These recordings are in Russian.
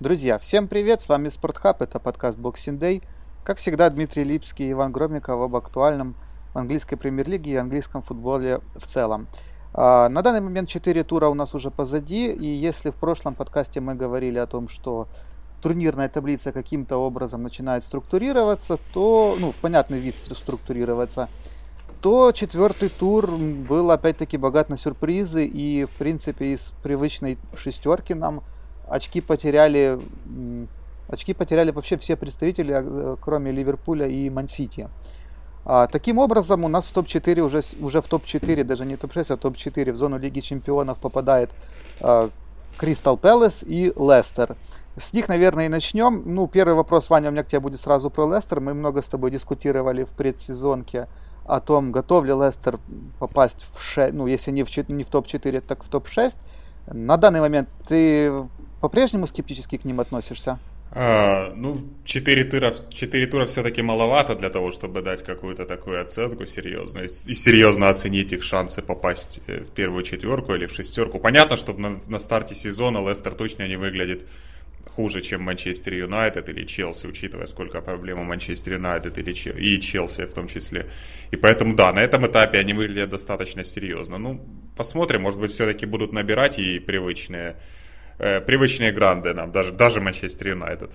Друзья, всем привет, с вами Спортхаб, это подкаст Boxing Day. Как всегда, Дмитрий Липский и Иван Громиков об актуальном в английской премьер-лиге и английском футболе в целом. А, на данный момент 4 тура у нас уже позади, и если в прошлом подкасте мы говорили о том, что турнирная таблица каким-то образом начинает структурироваться, то, ну, в понятный вид структурироваться, то четвертый тур был опять-таки богат на сюрпризы, и, в принципе, из привычной шестерки нам очки потеряли, очки потеряли вообще все представители, э, кроме Ливерпуля и Мансити. А, таким образом, у нас в топ-4 уже, уже в топ-4, даже не топ-6, а топ-4 в зону Лиги Чемпионов попадает Кристал Пэлас и Лестер. С них, наверное, и начнем. Ну, первый вопрос, Ваня, у меня к тебе будет сразу про Лестер. Мы много с тобой дискутировали в предсезонке о том, готов ли Лестер попасть в 6, ну, если не в, не в топ-4, так в топ-6. На данный момент ты по-прежнему скептически к ним относишься? А, ну, 4 тура, 4 тура все-таки маловато для того, чтобы дать какую-то такую оценку серьезную и серьезно оценить их шансы попасть э, в первую четверку или в шестерку. Понятно, что на, на старте сезона Лестер точно не выглядит хуже, чем Манчестер Юнайтед или Челси, учитывая, сколько проблем у Манчестер Юнайтед или и Челси в том числе. И поэтому, да, на этом этапе они выглядят достаточно серьезно. Ну, посмотрим, может быть, все-таки будут набирать и привычные, э, привычные гранды нам, даже, даже Манчестер Юнайтед.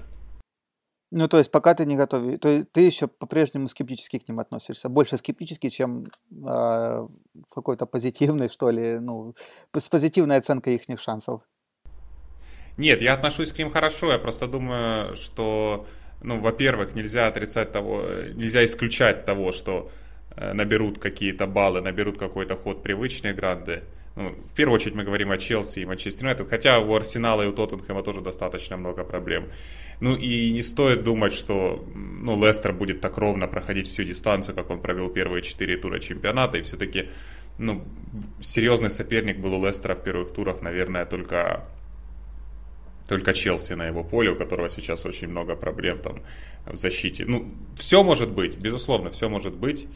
Ну, то есть, пока ты не готов, то есть ты еще по-прежнему скептически к ним относишься, больше скептически, чем э, какой-то позитивный, что ли, ну, с позитивной оценкой их шансов. Нет, я отношусь к ним хорошо, я просто думаю, что, ну, во-первых, нельзя отрицать того, нельзя исключать того, что э, наберут какие-то баллы, наберут какой-то ход привычные гранды. Ну, в первую очередь мы говорим о Челси и Манчестер Юнайтед, хотя у Арсенала и у Тоттенхэма тоже достаточно много проблем. Ну и не стоит думать, что ну, Лестер будет так ровно проходить всю дистанцию, как он провел первые четыре тура чемпионата, и все-таки ну, серьезный соперник был у Лестера в первых турах, наверное, только только Челси на его поле, у которого сейчас очень много проблем там в защите. Ну, все может быть, безусловно, все может быть.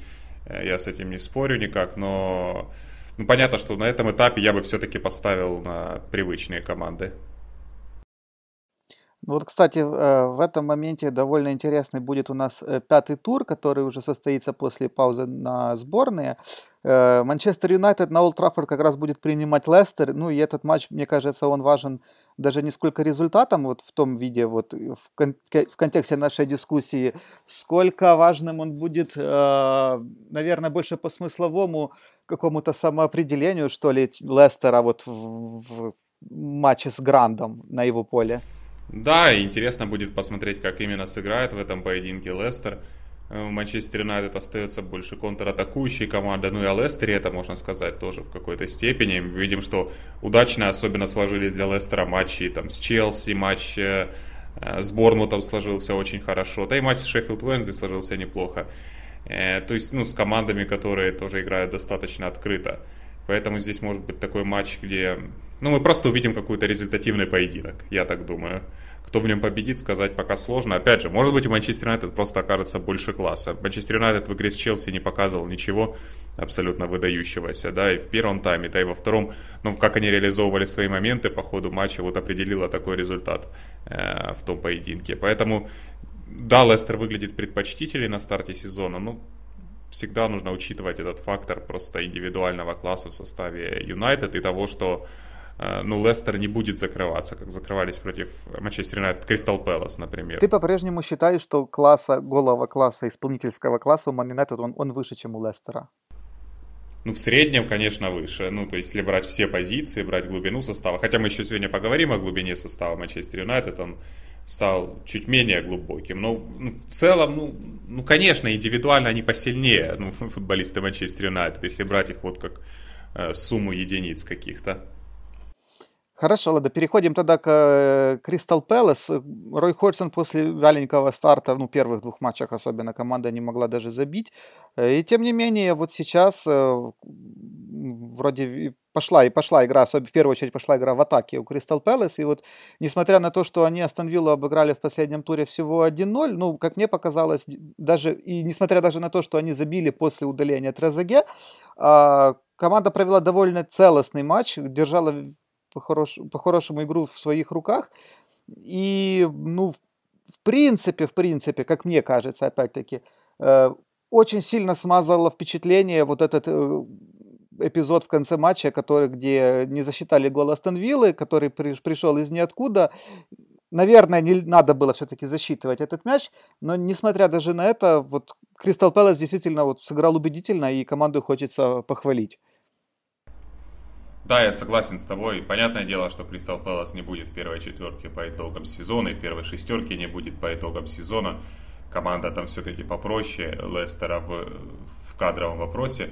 Э, я с этим не спорю никак, но ну, понятно, что на этом этапе я бы все-таки поставил на привычные команды. Ну вот, кстати, э, в этом моменте довольно интересный будет у нас э, пятый тур, который уже состоится после паузы на сборные. Манчестер Юнайтед на Олд Траффорд как раз будет принимать Лестер. Ну и этот матч, мне кажется, он важен даже не сколько результатом вот в том виде, вот в, кон- в контексте нашей дискуссии, сколько важным он будет, э, наверное, больше по смысловому какому-то самоопределению, что ли, Лестера вот в, в матче с Грандом на его поле. Да, интересно будет посмотреть, как именно сыграет в этом поединке Лестер. Э, Манчестер Юнайтед остается больше контратакующей командой, ну и о Лестере это можно сказать тоже в какой-то степени. Мы видим, что удачно особенно сложились для Лестера матчи там, с Челси, матч э, с Борнмутом сложился очень хорошо, да и матч с Шеффилд Уэнсдей сложился неплохо. Э, то есть, ну, с командами, которые тоже играют достаточно открыто. Поэтому здесь может быть такой матч, где, ну, мы просто увидим какой-то результативный поединок, я так думаю. Кто в нем победит, сказать пока сложно. Опять же, может быть, у Манчестер Юнайтед просто окажется больше класса. Манчестер Юнайтед в игре с Челси не показывал ничего абсолютно выдающегося, да, и в первом тайме, да, и во втором, ну, как они реализовывали свои моменты по ходу матча, вот определило такой результат э, в том поединке. Поэтому, да, Лестер выглядит предпочтительнее на старте сезона, но всегда нужно учитывать этот фактор просто индивидуального класса в составе Юнайтед и того, что ну, Лестер не будет закрываться, как закрывались против Манчестер Юнайтед, Кристал Пэлас, например. Ты по-прежнему считаешь, что класса, голого класса, исполнительского класса у Ман Юнайтед, он, он выше, чем у Лестера? Ну, в среднем, конечно, выше. Ну, то есть, если брать все позиции, брать глубину состава. Хотя мы еще сегодня поговорим о глубине состава Манчестер Юнайтед, он стал чуть менее глубоким. Но ну, в целом, ну, ну, конечно, индивидуально они посильнее, ну, футболисты Манчестер Юнайтед, если брать их вот как э, сумму единиц каких-то. Хорошо, ладно, переходим тогда к Кристал Пэлас. Рой Ходсон после вяленького старта, ну, первых двух матчах особенно, команда не могла даже забить. Э, и тем не менее, вот сейчас э, вроде пошла и пошла игра, особенно в первую очередь пошла игра в атаке у Кристал Пэлас. И вот, несмотря на то, что они Астон Виллу обыграли в последнем туре всего 1-0, ну, как мне показалось, даже и несмотря даже на то, что они забили после удаления Трезаге, а, команда провела довольно целостный матч, держала по-хорошему игру в своих руках. И, ну, в принципе, в принципе, как мне кажется, опять-таки, э, очень сильно смазало впечатление вот этот э, эпизод в конце матча, который, где не засчитали гол Астон Виллы, который при, пришел из ниоткуда. Наверное, не надо было все-таки засчитывать этот мяч, но несмотря даже на это, вот Кристал Пэлас действительно вот сыграл убедительно, и команду хочется похвалить. Да, я согласен с тобой. Понятное дело, что Кристал Пэлас не будет в первой четверке по итогам сезона, и в первой шестерке не будет по итогам сезона. Команда там все-таки попроще Лестера в, в кадровом вопросе.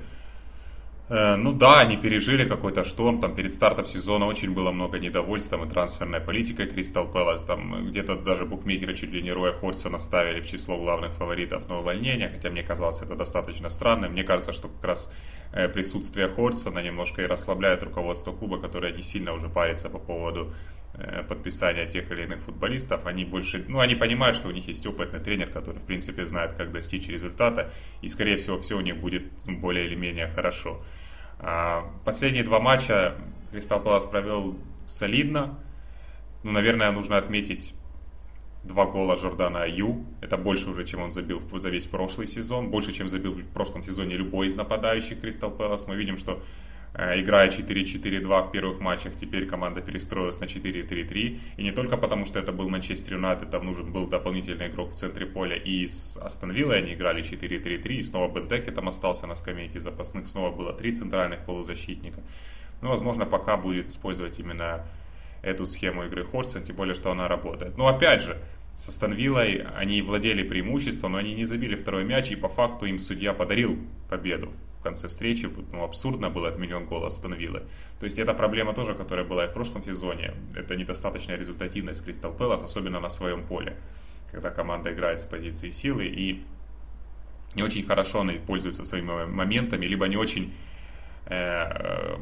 Э, ну да, они пережили какой-то шторм, там перед стартом сезона очень было много недовольств, там и трансферной политикой Кристал Пэлас, там где-то даже букмекеры чуть ли не Роя Хорсона ставили в число главных фаворитов на увольнение, хотя мне казалось это достаточно странно, мне кажется, что как раз э, присутствие Хорсона немножко и расслабляет руководство клуба, которое не сильно уже парится по поводу э, подписания тех или иных футболистов, они больше, ну, они понимают, что у них есть опытный тренер, который, в принципе, знает, как достичь результата, и, скорее всего, все у них будет более или менее хорошо. А, последние два матча Кристал Пэлас провел солидно. Ну, наверное, нужно отметить два гола Жордана Аю. Это больше уже, чем он забил за весь прошлый сезон. Больше, чем забил в прошлом сезоне любой из нападающих Кристал Пэлас. Мы видим, что Э, играя 4-4-2 в первых матчах, теперь команда перестроилась на 4-3-3. И не только потому, что это был Манчестер Юнайтед, там нужен был дополнительный игрок в центре поля. И с Астон Виллой они играли 4-3-3. И снова Бентеке там остался на скамейке запасных. Снова было три центральных полузащитника. Ну, возможно, пока будет использовать именно эту схему игры Хорсен, тем более, что она работает. Но опять же, с Астон Виллой они владели преимуществом, но они не забили второй мяч, и по факту им судья подарил победу в конце встречи. Ну, абсурдно был отменен гол Виллы. То есть это проблема тоже, которая была и в прошлом сезоне. Это недостаточная результативность Кристал Пэлас, особенно на своем поле. Когда команда играет с позиции силы и не очень хорошо она пользуется своими моментами, либо не очень э, э,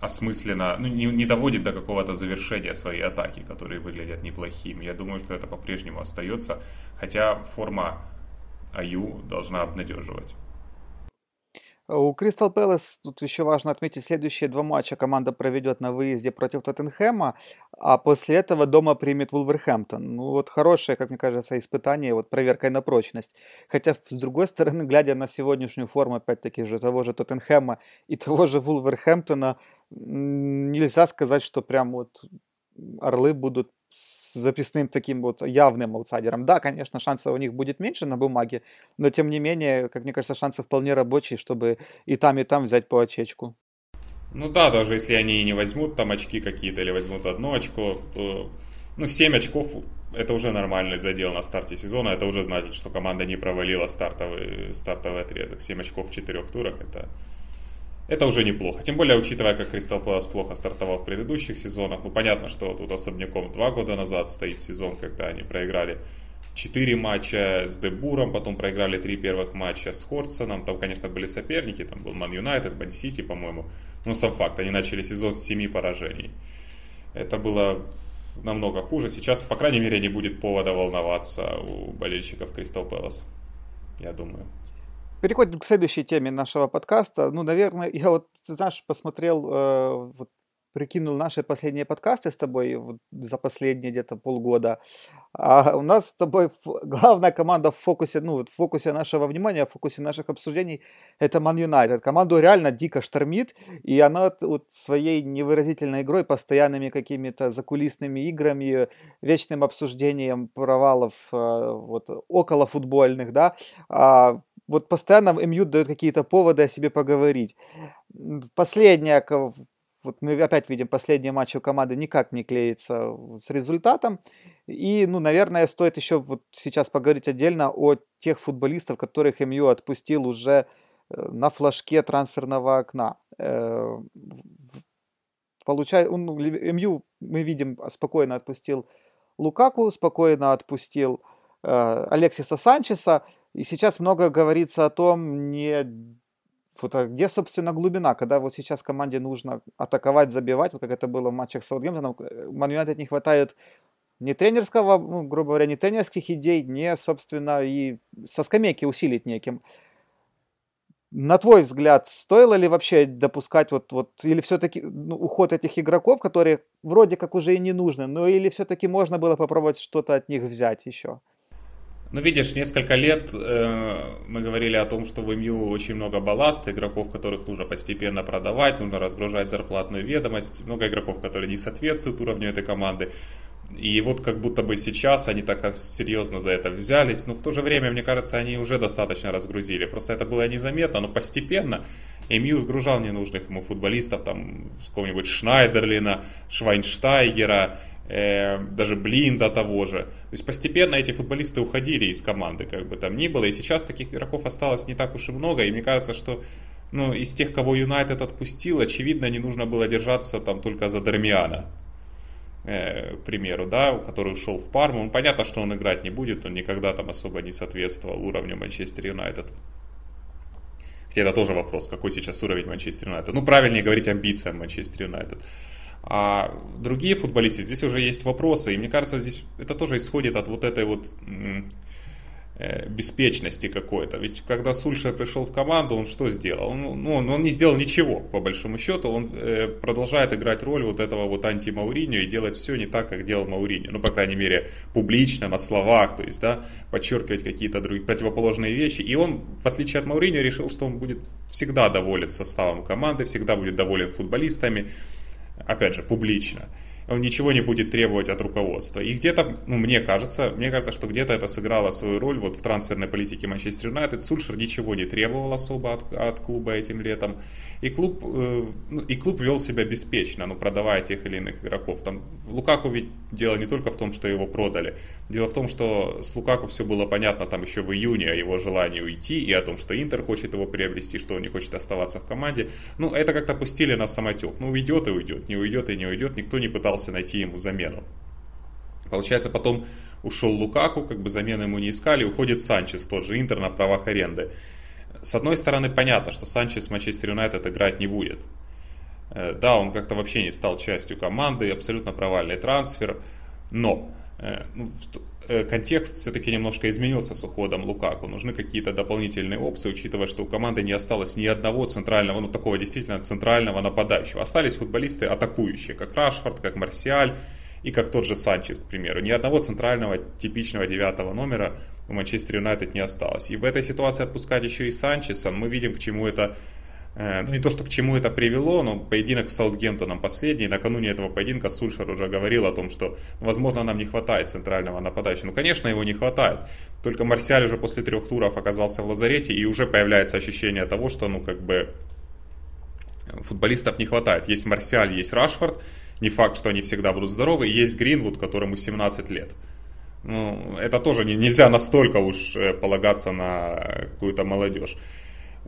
осмысленно, ну, не, не доводит до какого-то завершения своей атаки, которые выглядят неплохими. Я думаю, что это по-прежнему остается, хотя форма Аю должна обнадеживать. У Кристал Пэлас тут еще важно отметить, следующие два матча команда проведет на выезде против Тоттенхэма, а после этого дома примет Вулверхэмптон. Ну вот хорошее, как мне кажется, испытание, вот проверкой на прочность. Хотя, с другой стороны, глядя на сегодняшнюю форму, опять-таки же, того же Тоттенхэма и того же Вулверхэмптона, нельзя сказать, что прям вот орлы будут с записным таким вот явным аутсайдером. Да, конечно, шансов у них будет меньше на бумаге, но тем не менее, как мне кажется, шансы вполне рабочие, чтобы и там, и там взять по очечку. Ну да, даже если они и не возьмут там очки какие-то или возьмут одно очко, то ну 7 очков это уже нормальный задел на старте сезона. Это уже значит, что команда не провалила стартовый, стартовый отрезок. 7 очков в четырех турах это это уже неплохо. Тем более, учитывая, как Кристал Пэлас плохо стартовал в предыдущих сезонах. Ну, понятно, что тут особняком два года назад стоит сезон, когда они проиграли 4 матча с Дебуром, потом проиграли 3 первых матча с Хорсоном. Там, конечно, были соперники, там был Ман Юнайтед, Ман Сити, по-моему. Но сам факт, они начали сезон с 7 поражений. Это было намного хуже. Сейчас, по крайней мере, не будет повода волноваться у болельщиков Кристал Пэлас. Я думаю. Переходим к следующей теме нашего подкаста. Ну, наверное, я вот, знаешь, посмотрел, э, вот, прикинул наши последние подкасты с тобой вот, за последние где-то полгода. А у нас с тобой главная команда в фокусе, ну, вот в фокусе нашего внимания, в фокусе наших обсуждений это Man United. Команду реально дико штормит, и она вот своей невыразительной игрой, постоянными какими-то закулисными играми, вечным обсуждением провалов э, вот, около футбольных, да, а, вот постоянно МЮ дает какие-то поводы о себе поговорить. Последняя, вот мы опять видим, последние матчи у команды никак не клеится с результатом. И, ну, наверное, стоит еще вот сейчас поговорить отдельно о тех футболистов, которых МЮ отпустил уже э, на флажке трансферного окна. Э, Получает, ну, МЮ, мы видим, спокойно отпустил Лукаку, спокойно отпустил э, Алексиса Санчеса. И сейчас много говорится о том, не вот, а где, собственно, глубина, когда вот сейчас команде нужно атаковать, забивать, вот как это было в матчах с Саутгемптоном, э, Ман Юнайтед не хватает не тренерского, ну, грубо говоря, не тренерских идей, не, собственно, и со скамейки усилить неким. на твой взгляд, стоило ли вообще допускать вот, вот или все-таки ну, уход этих игроков, которые вроде как уже и не нужны, но или все-таки можно было попробовать что-то от них взять еще? Ну, видишь, несколько лет э, мы говорили о том, что в МЮ очень много балласта, игроков, которых нужно постепенно продавать, нужно разгружать зарплатную ведомость, много игроков, которые не соответствуют уровню этой команды. И вот как будто бы сейчас они так серьезно за это взялись, но в то же время, мне кажется, они уже достаточно разгрузили. Просто это было незаметно, но постепенно МЮ сгружал ненужных ему футболистов, там, какого-нибудь Шнайдерлина, Швайнштайгера, э, даже Блинда того же. То есть постепенно эти футболисты уходили из команды, как бы там ни было. И сейчас таких игроков осталось не так уж и много. И мне кажется, что ну, из тех, кого Юнайтед отпустил, очевидно, не нужно было держаться там только за Дармиана. Э, к примеру, да, который ушел в Парму. Ну, понятно, что он играть не будет, он никогда там особо не соответствовал уровню Манчестер Юнайтед. Хотя это тоже вопрос, какой сейчас уровень Манчестер Юнайтед. Ну, правильнее говорить амбициям Манчестер Юнайтед. А другие футболисты, здесь уже есть вопросы, и мне кажется, здесь это тоже исходит от вот этой вот э, беспечности какой-то. Ведь когда Сульшер пришел в команду, он что сделал? Он, ну, он не сделал ничего, по большому счету. Он э, продолжает играть роль вот этого вот анти-Мауриньо и делать все не так, как делал Мауриньо. Ну, по крайней мере, публично, на словах, то есть, да, подчеркивать какие-то другие противоположные вещи. И он, в отличие от Мауриньо, решил, что он будет всегда доволен составом команды, всегда будет доволен футболистами опять же, публично. Он ничего не будет требовать от руководства. И где-то, ну, мне кажется, мне кажется, что где-то это сыграло свою роль вот в трансферной политике Манчестер Юнайтед. Сульшер ничего не требовал особо от, от клуба этим летом. И клуб, э, ну, и клуб вел себя беспечно, ну, продавая тех или иных игроков. Там, Лукаку ведь дело не только в том, что его продали. Дело в том, что с Лукаку все было понятно там еще в июне о его желании уйти и о том, что Интер хочет его приобрести, что он не хочет оставаться в команде. Ну, это как-то пустили на самотек. Ну, уйдет и уйдет, не уйдет и не уйдет. Никто не пытался найти ему замену. Получается, потом ушел Лукаку, как бы замены ему не искали, уходит Санчес, тот же Интер на правах аренды с одной стороны, понятно, что Санчес в Манчестер Юнайтед играть не будет. Э, да, он как-то вообще не стал частью команды, абсолютно провальный трансфер, но э, ну, контекст все-таки немножко изменился с уходом Лукаку. Нужны какие-то дополнительные опции, учитывая, что у команды не осталось ни одного центрального, ну такого действительно центрального нападающего. Остались футболисты атакующие, как Рашфорд, как Марсиаль и как тот же Санчес, к примеру. Ни одного центрального типичного девятого номера у Манчестер Юнайтед не осталось. И в этой ситуации отпускать еще и Санчеса, мы видим, к чему это э, ну, не то, что к чему это привело, но поединок с Саутгемптоном последний. Накануне этого поединка Сульшер уже говорил о том, что, возможно, нам не хватает центрального нападающего. Ну, конечно, его не хватает. Только Марсиаль уже после трех туров оказался в лазарете, и уже появляется ощущение того, что, ну, как бы, футболистов не хватает. Есть Марсиаль, есть Рашфорд. Не факт, что они всегда будут здоровы. Есть Гринвуд, которому 17 лет. Ну, это тоже не, нельзя настолько уж э, полагаться на какую-то молодежь.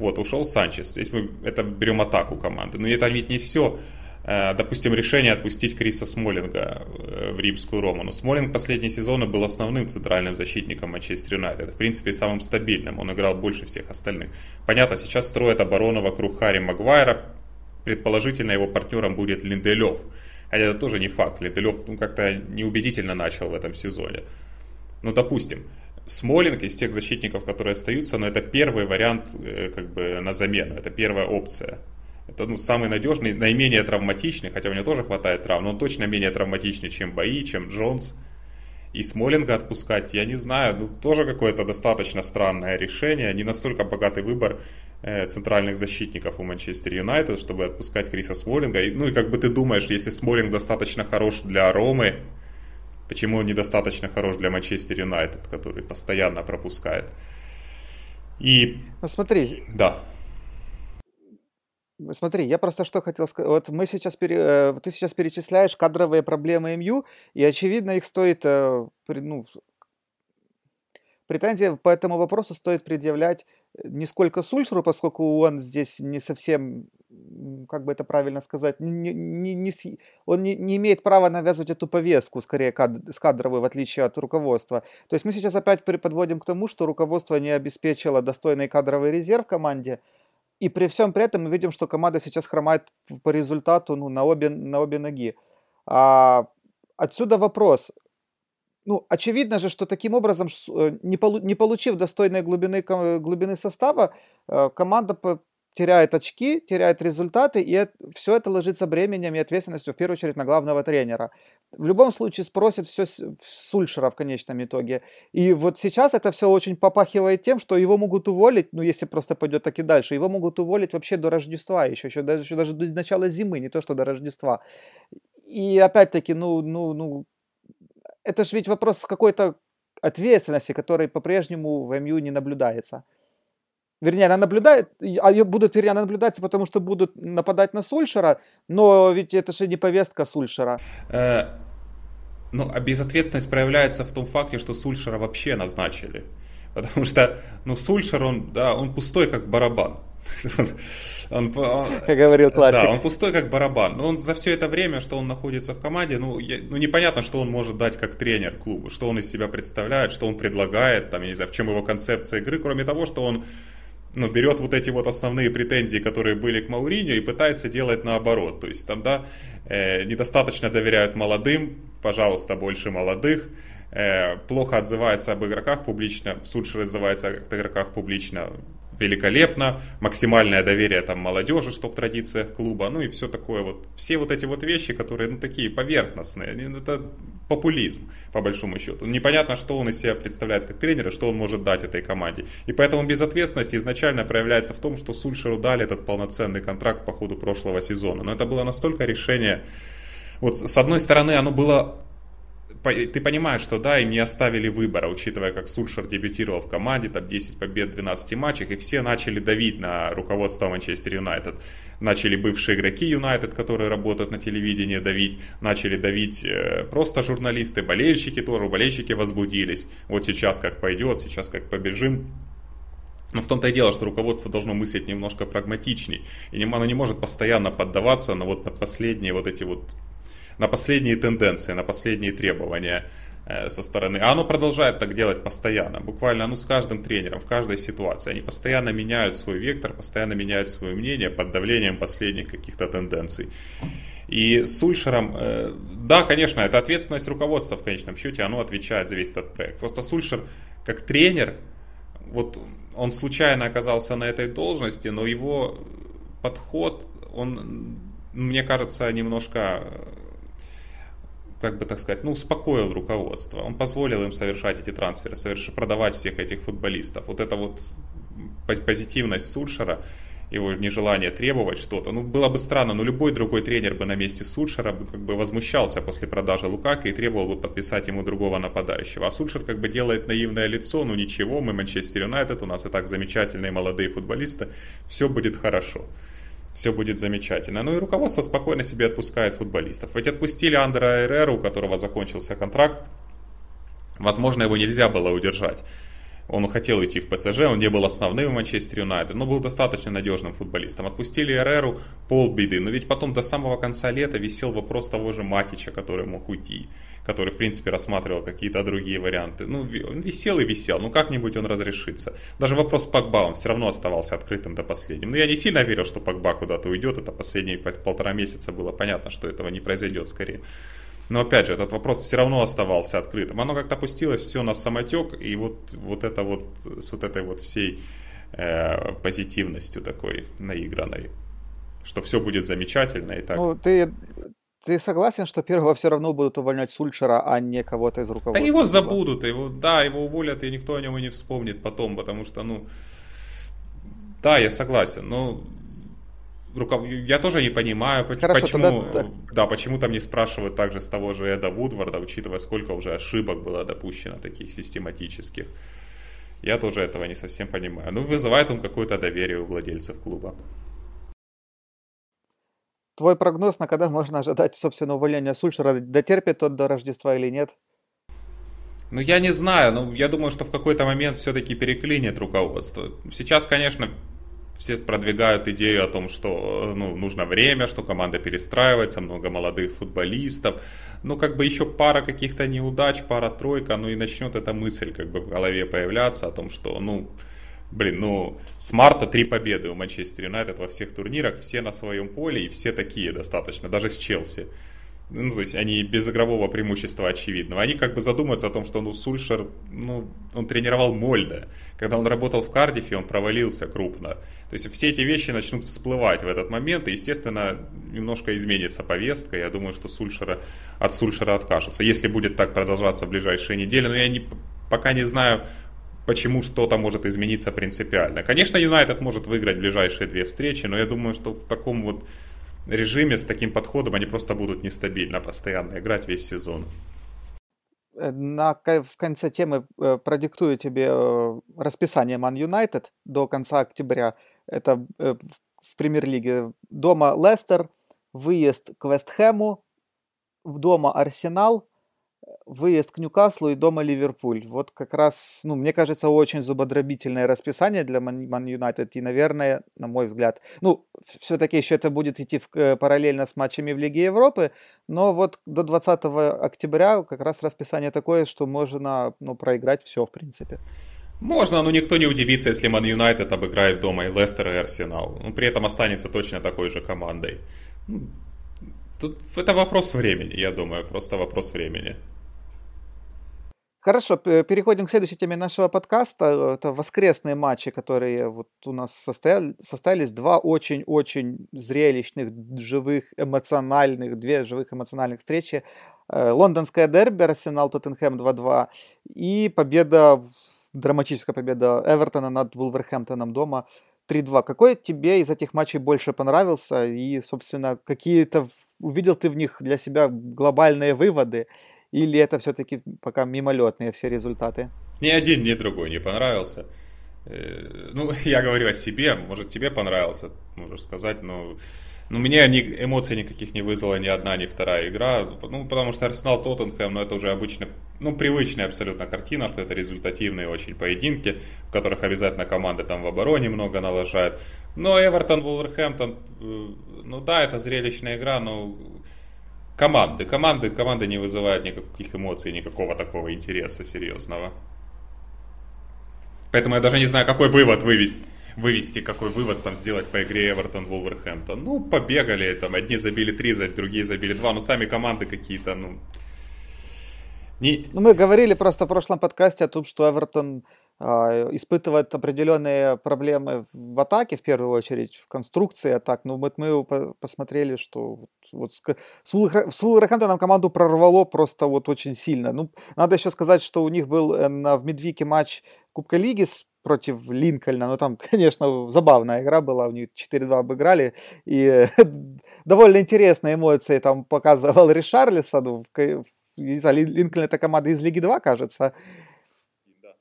Вот, ушел Санчес. Здесь мы это берем атаку команды. Но это ведь не все. Э, допустим, решение отпустить Криса Смолинга э, в римскую Рому. Но Смолинг последние сезоны был основным центральным защитником Манчестер Юнайтед. В принципе, самым стабильным. Он играл больше всех остальных. Понятно, сейчас строят оборону вокруг Харри Магуайра. Предположительно, его партнером будет Линделев. Хотя это тоже не факт. Линделев ну, как-то неубедительно начал в этом сезоне. Ну, допустим, Смолинг из тех защитников, которые остаются, но это первый вариант э, как бы на замену, это первая опция. Это ну, самый надежный, наименее травматичный, хотя у него тоже хватает травм, но он точно менее травматичный, чем Бои, чем Джонс. И Смолинга отпускать, я не знаю, ну тоже какое-то достаточно странное решение, не настолько богатый выбор э, центральных защитников у Манчестер Юнайтед, чтобы отпускать Криса Смолинга. И, ну и как бы ты думаешь, если Смолинг достаточно хорош для Ромы, Почему он недостаточно хорош для Манчестер Юнайтед, который постоянно пропускает. И... Ну смотри. Да. Смотри, я просто что хотел сказать. Вот мы сейчас пере... Э, ты сейчас перечисляешь кадровые проблемы МЮ, и очевидно их стоит, э, ну, претензии по этому вопросу стоит предъявлять не сколько Сульшеру, поскольку он здесь не совсем, как бы это правильно сказать, не, не, не, он не, не имеет права навязывать эту повестку, скорее кад, с кадровой, в отличие от руководства. То есть мы сейчас опять подводим к тому, что руководство не обеспечило достойный кадровый резерв команде, и при всем при этом мы видим, что команда сейчас хромает по результату ну, на, обе, на обе ноги. А, отсюда вопрос, ну, очевидно же, что таким образом, э, не, полу- не получив достойной глубины, глубины состава, э, команда теряет очки, теряет результаты, и все это ложится бременем и ответственностью, в первую очередь, на главного тренера. В любом случае спросит все Сульшера в конечном итоге. И вот сейчас это все очень попахивает тем, что его могут уволить, ну, если просто пойдет так и дальше, его могут уволить вообще до Рождества еще, еще даже, еще даже до начала зимы, не то что до Рождества. И опять-таки, ну, ну, ну, это же ведь вопрос какой-то ответственности, которой по-прежнему в МЮ не наблюдается. Вернее, она наблюдает, а будут, вернее, она наблюдается, потому что будут нападать на Сульшера, но ведь это же не повестка Сульшера. Э, ну, а безответственность проявляется в том факте, что Сульшера вообще назначили. Потому что, ну, Сульшер, он, да, он пустой, как барабан. Он, он, как говорил классик. Да, он пустой как барабан. Но он за все это время, что он находится в команде, ну, я, ну непонятно, что он может дать как тренер клубу, что он из себя представляет, что он предлагает, там, я не знаю, в чем его концепция игры, кроме того, что он ну, берет вот эти вот основные претензии, которые были к Мауриню, и пытается делать наоборот. То есть там, да, э, недостаточно доверяют молодым, пожалуйста, больше молодых, э, плохо отзывается об игроках публично, Сульшер отзывается об игроках публично, великолепно, максимальное доверие там молодежи, что в традициях клуба, ну и все такое вот, все вот эти вот вещи, которые, ну, такие поверхностные, это популизм, по большому счету. Непонятно, что он из себя представляет как тренер и что он может дать этой команде. И поэтому безответственность изначально проявляется в том, что Сульшеру дали этот полноценный контракт по ходу прошлого сезона. Но это было настолько решение... Вот с одной стороны, оно было ты понимаешь, что да, им не оставили выбора, учитывая, как Сульшер дебютировал в команде, там 10 побед в 12 матчах, и все начали давить на руководство Манчестер Юнайтед. Начали бывшие игроки Юнайтед, которые работают на телевидении, давить, начали давить э, просто журналисты, болельщики тоже, болельщики возбудились. Вот сейчас как пойдет, сейчас как побежим, но в том-то и дело, что руководство должно мыслить немножко прагматичней. И оно не может постоянно поддаваться на вот на последние вот эти вот на последние тенденции, на последние требования э, со стороны. А оно продолжает так делать постоянно, буквально ну, с каждым тренером, в каждой ситуации. Они постоянно меняют свой вектор, постоянно меняют свое мнение под давлением последних каких-то тенденций. И с Сульшером, э, да, конечно, это ответственность руководства в конечном счете, оно отвечает за весь этот проект. Просто Сульшер как тренер, вот он случайно оказался на этой должности, но его подход, он, мне кажется, немножко как бы так сказать, ну, успокоил руководство. Он позволил им совершать эти трансферы, соверш... продавать всех этих футболистов. Вот эта вот позитивность Сульшера, его нежелание требовать что-то. Ну, было бы странно, но любой другой тренер бы на месте Сульшера бы как бы возмущался после продажи Лукака и требовал бы подписать ему другого нападающего. А Сульшер как бы делает наивное лицо, ну ничего, мы Манчестер Юнайтед, у нас и так замечательные молодые футболисты, все будет хорошо все будет замечательно. Ну и руководство спокойно себе отпускает футболистов. Ведь отпустили Андера Эреру, у которого закончился контракт. Возможно, его нельзя было удержать. Он хотел уйти в ПСЖ, он не был основным в Манчестер Юнайтед, но был достаточно надежным футболистом. Отпустили Эреру, полбеды. Но ведь потом до самого конца лета висел вопрос того же Матича, который мог уйти который, в принципе, рассматривал какие-то другие варианты. Ну, висел и висел, ну как-нибудь он разрешится. Даже вопрос Пакба, он все равно оставался открытым до последнего. Но я не сильно верил, что Пакба куда-то уйдет, это последние полтора месяца было понятно, что этого не произойдет скорее. Но опять же, этот вопрос все равно оставался открытым. Оно как-то опустилось все на самотек, и вот, вот это вот с вот этой вот всей э, позитивностью такой наигранной, что все будет замечательно и так. Ну, ты ты согласен, что первого все равно будут увольнять Сульшера, а не кого-то из руководства? Да его забудут, его, да, его уволят, и никто о нем и не вспомнит потом, потому что, ну, да, я согласен, но руков... я тоже не понимаю, Хорошо, почему, тогда... да, почему там не спрашивают также с того же Эда Вудварда, учитывая, сколько уже ошибок было допущено таких систематических. Я тоже этого не совсем понимаю. Ну, вызывает он какое-то доверие у владельцев клуба. Твой прогноз, на когда можно ожидать, собственно, увольнения Сульшера, дотерпит тот до Рождества или нет? Ну, я не знаю, но я думаю, что в какой-то момент все-таки переклинит руководство. Сейчас, конечно, все продвигают идею о том, что ну, нужно время, что команда перестраивается, много молодых футболистов. Ну, как бы еще пара каких-то неудач, пара-тройка, ну и начнет эта мысль как бы в голове появляться о том, что, ну, Блин, ну, с марта три победы у Манчестер Юнайтед во всех турнирах, все на своем поле и все такие достаточно, даже с Челси. Ну, то есть они без игрового преимущества очевидного, они как бы задумаются о том, что ну, Сульшер, ну, он тренировал Мольда. Когда он работал в Кардифе, он провалился крупно. То есть все эти вещи начнут всплывать в этот момент, и, естественно, немножко изменится повестка. Я думаю, что Сульшера, от Сульшера откажутся, если будет так продолжаться в ближайшие недели. Но я не, пока не знаю, почему что-то может измениться принципиально. Конечно, Юнайтед может выиграть ближайшие две встречи, но я думаю, что в таком вот режиме, с таким подходом, они просто будут нестабильно постоянно играть весь сезон. Э, на, в конце темы э, продиктую тебе э, расписание Man United до конца октября. Это в премьер-лиге. Дома Лестер, выезд к Вестхэму, дома Арсенал, выезд к Ньюкаслу и дома Ливерпуль. Вот как раз, ну, мне кажется, очень зубодробительное расписание для Ман Юнайтед. И, наверное, на мой взгляд, ну, все-таки еще это будет идти в, э, параллельно с матчами в Лиге Европы, но вот до 20 октября как раз расписание такое, что можно, ну, проиграть все, в принципе. Можно, но никто не удивится, если Ман Юнайтед обыграет дома и Лестер, и Арсенал. Он при этом останется точно такой же командой. Тут это вопрос времени, я думаю, просто вопрос времени. Хорошо, переходим к следующей теме нашего подкаста. Это воскресные матчи, которые вот у нас состояли, состоялись. Два очень-очень зрелищных, живых, эмоциональных, две живых эмоциональных встречи. Э, лондонская дерби, Арсенал, Тоттенхэм 2-2 и победа, драматическая победа Эвертона над Вулверхэмптоном дома 3-2. Какой тебе из этих матчей больше понравился? И, собственно, какие-то увидел ты в них для себя глобальные выводы? Или это все-таки пока мимолетные все результаты? Ни один, ни другой не понравился. Э, ну, я говорю о себе, может тебе понравился, можешь сказать, но ну, мне ни, эмоций никаких не вызвала ни одна, ни вторая игра. Ну, потому что Арсенал Тоттенхэм, ну, это уже обычно, ну, привычная абсолютно картина, что это результативные очень поединки, в которых обязательно команды там в обороне много налажают. Но Эвертон, Вулверхэмптон, э, ну да, это зрелищная игра, но команды. Команды, команды не вызывают никаких эмоций, никакого такого интереса серьезного. Поэтому я даже не знаю, какой вывод вывести, вывести какой вывод там сделать по игре Эвертон Вулверхэмптон. Ну, побегали, там одни забили три, другие забили два, но сами команды какие-то, ну... Не... Ну, мы говорили просто в прошлом подкасте о том, что Эвертон а, испытывает определенные проблемы в атаке, в первую очередь, в конструкции атак. Но вот мы посмотрели, что вот с Вулверхэмптоном команду прорвало просто вот очень сильно. Ну, надо еще сказать, что у них был э, на, в Медвике матч Кубка Лиги против Линкольна. Ну, там, конечно, забавная игра была, у них 4-2 обыграли, и довольно интересные эмоции там показывал Ришарлисон. Линкольн это команда из Лиги 2, кажется.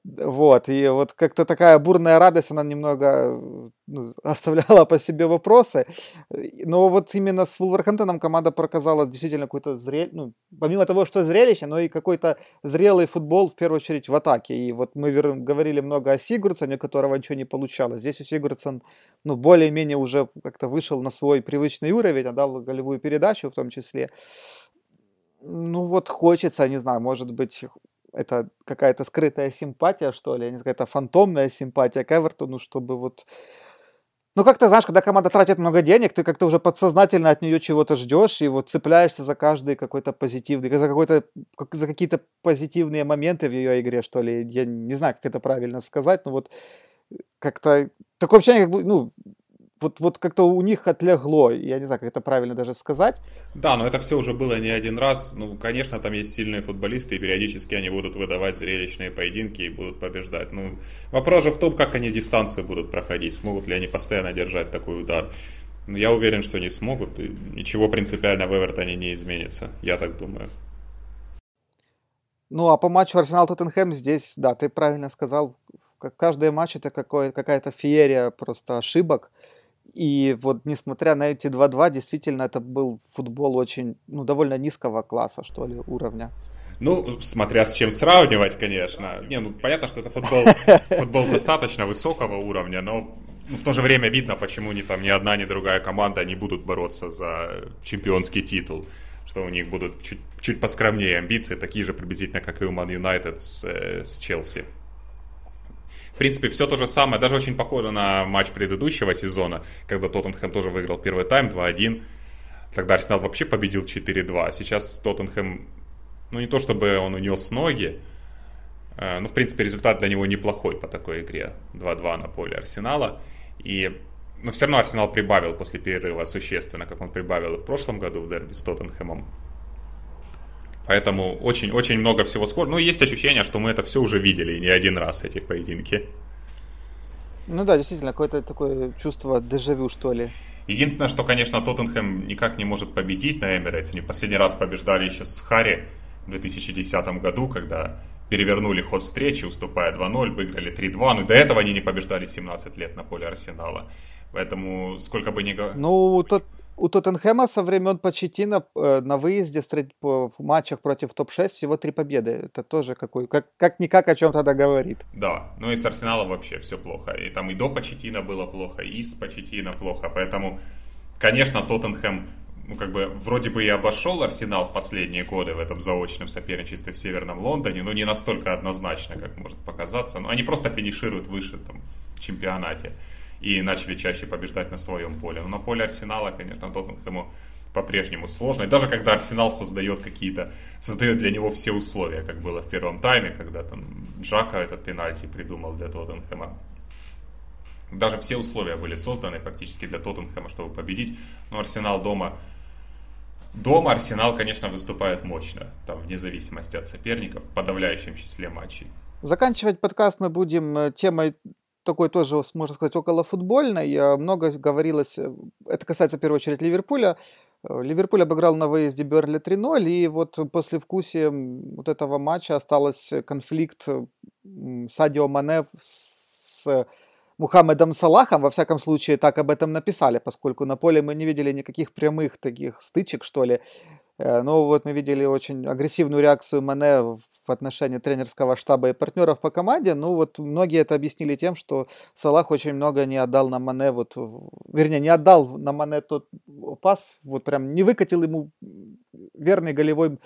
Вот, и вот как-то такая бурная радость, она немного ну, оставляла по себе вопросы. Но вот именно с Вулверхэмптоном команда показала действительно какой-то зрелищ... Ну, помимо того, что зрелище, но и какой-то зрелый футбол, в первую очередь, в атаке. И вот мы говорили много о Сигурдсоне, у которого ничего не получалось. Здесь у Сигурдсон, ну, более-менее уже как-то вышел на свой привычный уровень, отдал голевую передачу в том числе. Ну вот хочется, не знаю, может быть, это какая-то скрытая симпатия, что ли, я не знаю, какая-то фантомная симпатия к Эвертону, чтобы вот... Ну, как-то, знаешь, когда команда тратит много денег, ты как-то уже подсознательно от нее чего-то ждешь и вот цепляешься за каждый какой-то позитивный, за какой-то, за какие-то позитивные моменты в ее игре, что ли. Я не знаю, как это правильно сказать, но вот как-то такое ощущение, как бы, ну, вот, вот как-то у них отлегло, я не знаю, как это правильно даже сказать. Да, но это все уже было не один раз. Ну, конечно, там есть сильные футболисты, и периодически они будут выдавать зрелищные поединки и будут побеждать. Ну, вопрос же в том, как они дистанцию будут проходить, смогут ли они постоянно держать такой удар. Ну, я уверен, что не смогут, и ничего принципиально в Эвертоне не изменится, я так думаю. Ну, а по матчу Арсенал-Тоттенхэм здесь, да, ты правильно сказал, каждый матч это какая-то феерия просто ошибок. И вот несмотря на эти 2-2, действительно это был футбол очень, ну, довольно низкого класса, что ли, уровня. Ну, смотря с чем сравнивать, конечно. Не, ну, понятно, что это футбол, футбол достаточно высокого уровня, но в то же время видно, почему ни там ни одна, ни другая команда не будут бороться за чемпионский титул. Что у них будут чуть, чуть поскромнее амбиции, такие же приблизительно, как и у Ман Юнайтед с, э, с Челси принципе, все то же самое, даже очень похоже на матч предыдущего сезона, когда Тоттенхэм тоже выиграл первый тайм 2-1. Тогда Арсенал вообще победил 4-2. Сейчас Тоттенхэм, ну не то чтобы он унес ноги, ну в принципе результат для него неплохой по такой игре. 2-2 на поле Арсенала. И но все равно Арсенал прибавил после перерыва существенно, как он прибавил и в прошлом году в дерби с Тоттенхэмом. Поэтому очень-очень много всего скоро. Ну, есть ощущение, что мы это все уже видели не один раз, эти поединки. Ну да, действительно, какое-то такое чувство дежавю, что ли. Единственное, что, конечно, Тоттенхэм никак не может победить на Эмирейтс. Они в последний раз побеждали еще с Харри в 2010 году, когда перевернули ход встречи, уступая 2-0, выиграли 3-2. Ну, до этого они не побеждали 17 лет на поле Арсенала. Поэтому сколько бы ни. Ну, тот, у Тоттенхэма со времен Почетина э, на выезде в матчах против топ-6 всего три победы. Это тоже какой, как, как-никак о чем тогда говорит. Да, ну и с Арсеналом вообще все плохо. И там и до Почетина было плохо, и с Почетина плохо. Поэтому, конечно, Тоттенхэм ну, как бы, вроде бы и обошел Арсенал в последние годы в этом заочном соперничестве в Северном Лондоне, но не настолько однозначно, как может показаться. Но они просто финишируют выше там, в чемпионате и начали чаще побеждать на своем поле. Но на поле Арсенала, конечно, Тоттенхэму по-прежнему сложно. И даже когда Арсенал создает какие-то, создает для него все условия, как было в первом тайме, когда там Джака этот пенальти придумал для Тоттенхэма. Даже все условия были созданы практически для Тоттенхэма, чтобы победить. Но Арсенал дома Дома Арсенал, конечно, выступает мощно, там, вне зависимости от соперников, в подавляющем числе матчей. Заканчивать подкаст мы будем э, темой такой тоже, можно сказать, около футбольной. Много говорилось, э, это касается в первую очередь Ливерпуля. Э, Ливерпуль обыграл на выезде Берли 3-0, и вот после вкусия вот этого матча остался конфликт Садио Мане с Мухаммедом Салахом, во всяком случае, так об этом написали, поскольку на поле мы не видели никаких прямых таких стычек, что ли. Но вот мы видели очень агрессивную реакцию Мане в отношении тренерского штаба и партнеров по команде. Ну вот многие это объяснили тем, что Салах очень много не отдал на Мане, вот, вернее, не отдал на Мане тот пас, вот прям не выкатил ему верный голевой,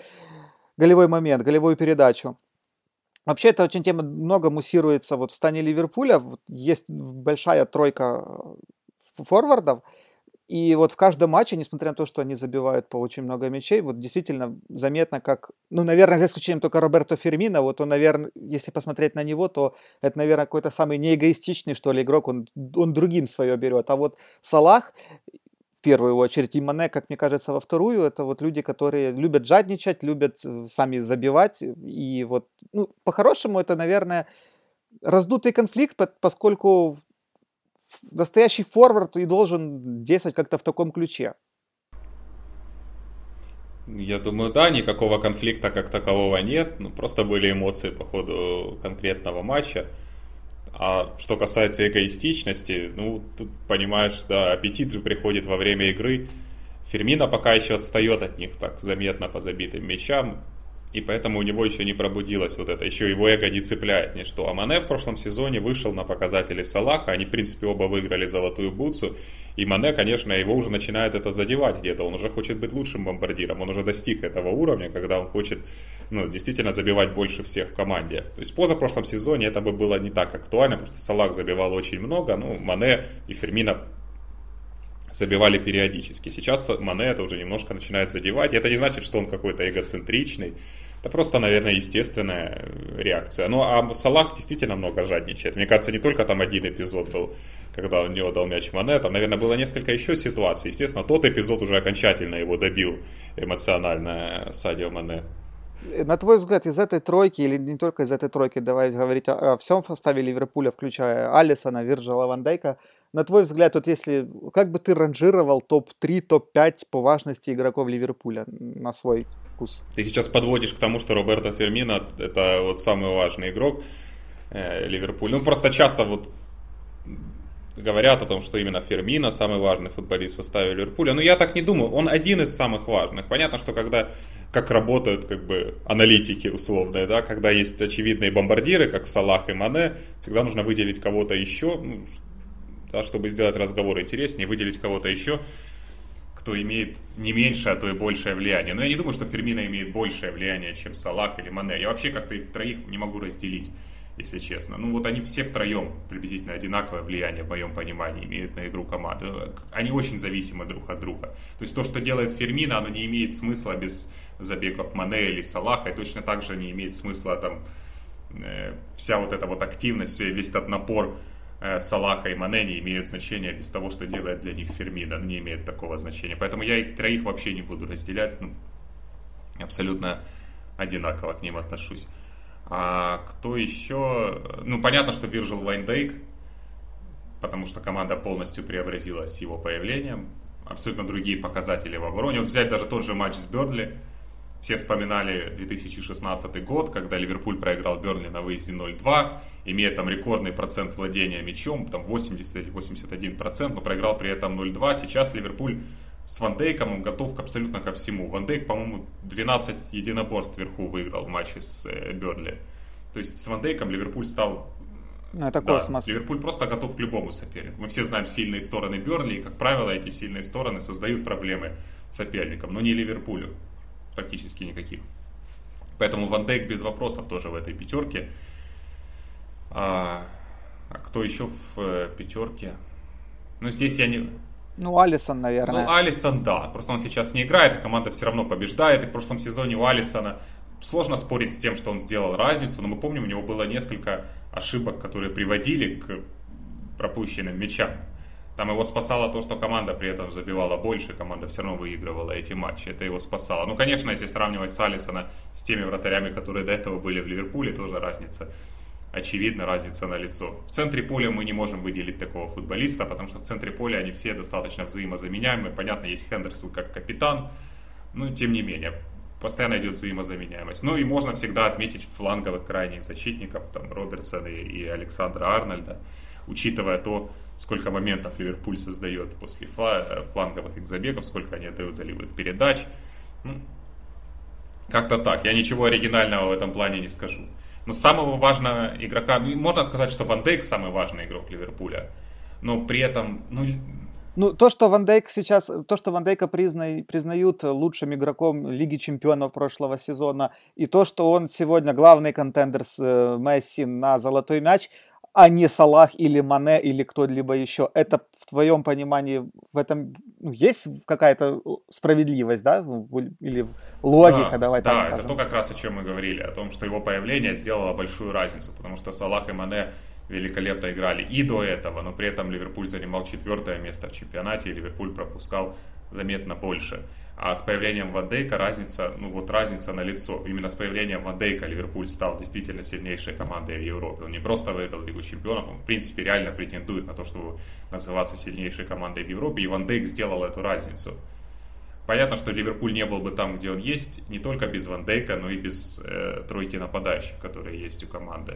голевой момент, голевую передачу. Вообще, это очень тема много муссируется вот в стане Ливерпуля. Есть большая тройка э, форвардов, и вот в каждом матче, несмотря на то, что они забивают по очень много мячей, вот действительно заметно, как, ну, наверное, за исключением только Роберто Фермина, вот он, наверное, если посмотреть на него, то это, наверное, какой-то самый неэгоистичный, что ли, игрок, он, он другим свое берет. А вот Салах, в первую очередь, и Мане, как мне кажется, во вторую, это вот люди, которые любят жадничать, любят э, сами забивать, и вот, ну, по-хорошему, это, наверное, раздутый конфликт, поскольку настоящий форвард и должен действовать как-то в таком ключе. Я думаю, да, никакого конфликта как такового нет, ну, просто были эмоции по ходу конкретного матча. А что касается эгоистичности, ну, тут понимаешь, да, аппетит же приходит во время игры. Фермина пока еще отстает от них так заметно по забитым мячам и поэтому у него еще не пробудилось вот это, еще его эго не цепляет ничто. А Мане в прошлом сезоне вышел на показатели Салаха, они в принципе оба выиграли золотую бутсу, и Мане, конечно, его уже начинает это задевать где-то, он уже хочет быть лучшим бомбардиром, он уже достиг этого уровня, когда он хочет ну, действительно забивать больше всех в команде. То есть позапрошлом сезоне это бы было не так актуально, потому что Салах забивал очень много, ну, Мане и Фермина забивали периодически. Сейчас Мане это уже немножко начинает задевать. Это не значит, что он какой-то эгоцентричный. Это просто, наверное, естественная реакция. Ну, а Салах действительно много жадничает. Мне кажется, не только там один эпизод был, когда у него дал мяч Мане, там, наверное, было несколько еще ситуаций. Естественно, тот эпизод уже окончательно его добил эмоционально Садио Мане. На твой взгляд, из этой тройки, или не только из этой тройки, давай говорить о, о всем составе Ливерпуля, включая Алисона, Вирджила, Ван Дейка, на твой взгляд, вот если, как бы ты ранжировал топ-3, топ-5 по важности игроков Ливерпуля на свой вкус? Ты сейчас подводишь к тому, что Роберто Фермино это вот самый важный игрок э, Ливерпуля. Ну, просто часто вот говорят о том, что именно Фермино самый важный футболист в составе Ливерпуля. Но я так не думаю, он один из самых важных. Понятно, что когда как работают как бы аналитики условные, да, когда есть очевидные бомбардиры, как Салах и Мане, всегда нужно выделить кого-то еще, ну, да, чтобы сделать разговор интереснее, выделить кого-то еще, кто имеет не меньшее, а то и большее влияние. Но я не думаю, что Фермина имеет большее влияние, чем Салах или Мане. Я вообще как-то их троих не могу разделить если честно. Ну вот они все втроем приблизительно одинаковое влияние в моем понимании имеют на игру команды. Они очень зависимы друг от друга. То есть то, что делает Фермина, оно не имеет смысла без забегов Мане или Салаха, и точно так же не имеет смысла там э, вся вот эта вот активность, весь этот напор Салаха и Мане не имеют значения без того, что делает для них Фермина, не имеет такого значения. Поэтому я их троих вообще не буду разделять, ну, абсолютно одинаково к ним отношусь. А кто еще? Ну, понятно, что Виржил Вайндейк, потому что команда полностью преобразилась с его появлением. Абсолютно другие показатели в обороне. Вот взять даже тот же матч с Бернли. Все вспоминали 2016 год, когда Ливерпуль проиграл Бернли на выезде 0-2, имея там рекордный процент владения мячом, там 80 или 81 процент, но проиграл при этом 0-2. Сейчас Ливерпуль с Ван Дейком он готов абсолютно ко всему. Ван Дейк, по-моему, 12 единоборств вверху выиграл в матче с э, Бернли. То есть с Ван Дейком Ливерпуль стал... Ну, это космос. Да, Ливерпуль просто готов к любому сопернику. Мы все знаем сильные стороны Бернли, и, как правило, эти сильные стороны создают проблемы соперникам, но не Ливерпулю. Практически никаких. Поэтому Ван Дейк без вопросов тоже в этой пятерке. А, а кто еще в э, пятерке? Ну, здесь я не... Ну, Алисон, наверное. Ну, Алисон, да. Просто он сейчас не играет, и команда все равно побеждает. И в прошлом сезоне у Алисона сложно спорить с тем, что он сделал разницу, но мы помним, у него было несколько ошибок, которые приводили к пропущенным мячам. Там его спасало то, что команда при этом забивала больше, команда все равно выигрывала эти матчи. Это его спасало. Ну, конечно, если сравнивать с с теми вратарями, которые до этого были в Ливерпуле, тоже разница очевидно разница на лицо. В центре поля мы не можем выделить такого футболиста, потому что в центре поля они все достаточно взаимозаменяемые. Понятно, есть Хендерсон как капитан, но тем не менее, постоянно идет взаимозаменяемость. Ну и можно всегда отметить фланговых крайних защитников, там Робертсона и, и Александра Арнольда, учитывая то, сколько моментов Ливерпуль создает после фланговых их забегов, сколько они отдают голевых передач. Ну, как-то так. Я ничего оригинального в этом плане не скажу. Но самого важного игрока, ну, можно сказать, что Ван Дейк самый важный игрок Ливерпуля, но при этом, ну, ну, то, что Ван Дейк сейчас, то, что Ван Дейка призна, признают лучшим игроком Лиги Чемпионов прошлого сезона, и то, что он сегодня главный контендер с э, Месси на золотой мяч, а не Салах или Мане или кто-либо еще. Это в твоем понимании в этом ну, есть какая-то справедливость, да, или логика, да, давай да, так скажем. это то, как раз о чем мы говорили, о том, что его появление сделало большую разницу, потому что Салах и Мане великолепно играли и до этого, но при этом Ливерпуль занимал четвертое место в чемпионате, и Ливерпуль пропускал заметно больше. А с появлением Вандейка разница, ну вот разница на лицо. Именно с появлением Вандейка Ливерпуль стал действительно сильнейшей командой в Европе. Он не просто выиграл Лигу Чемпионов, он в принципе реально претендует на то, чтобы называться сильнейшей командой в Европе. И Вандейк сделал эту разницу. Понятно, что Ливерпуль не был бы там, где он есть, не только без Вандейка, но и без э, тройки нападающих, которые есть у команды.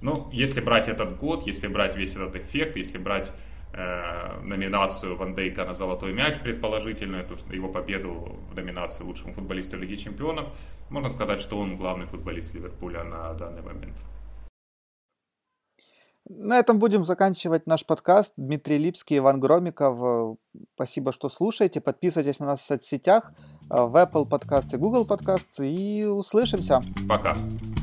Ну, если брать этот год, если брать весь этот эффект, если брать номинацию Ван Дейка на золотой мяч предположительную, то, его победу в номинации лучшему футболисту Лиги Чемпионов, можно сказать, что он главный футболист Ливерпуля на данный момент. На этом будем заканчивать наш подкаст. Дмитрий Липский, Иван Громиков. Спасибо, что слушаете. Подписывайтесь на нас в соцсетях, в Apple подкаст и Google подкаст. И услышимся. Пока.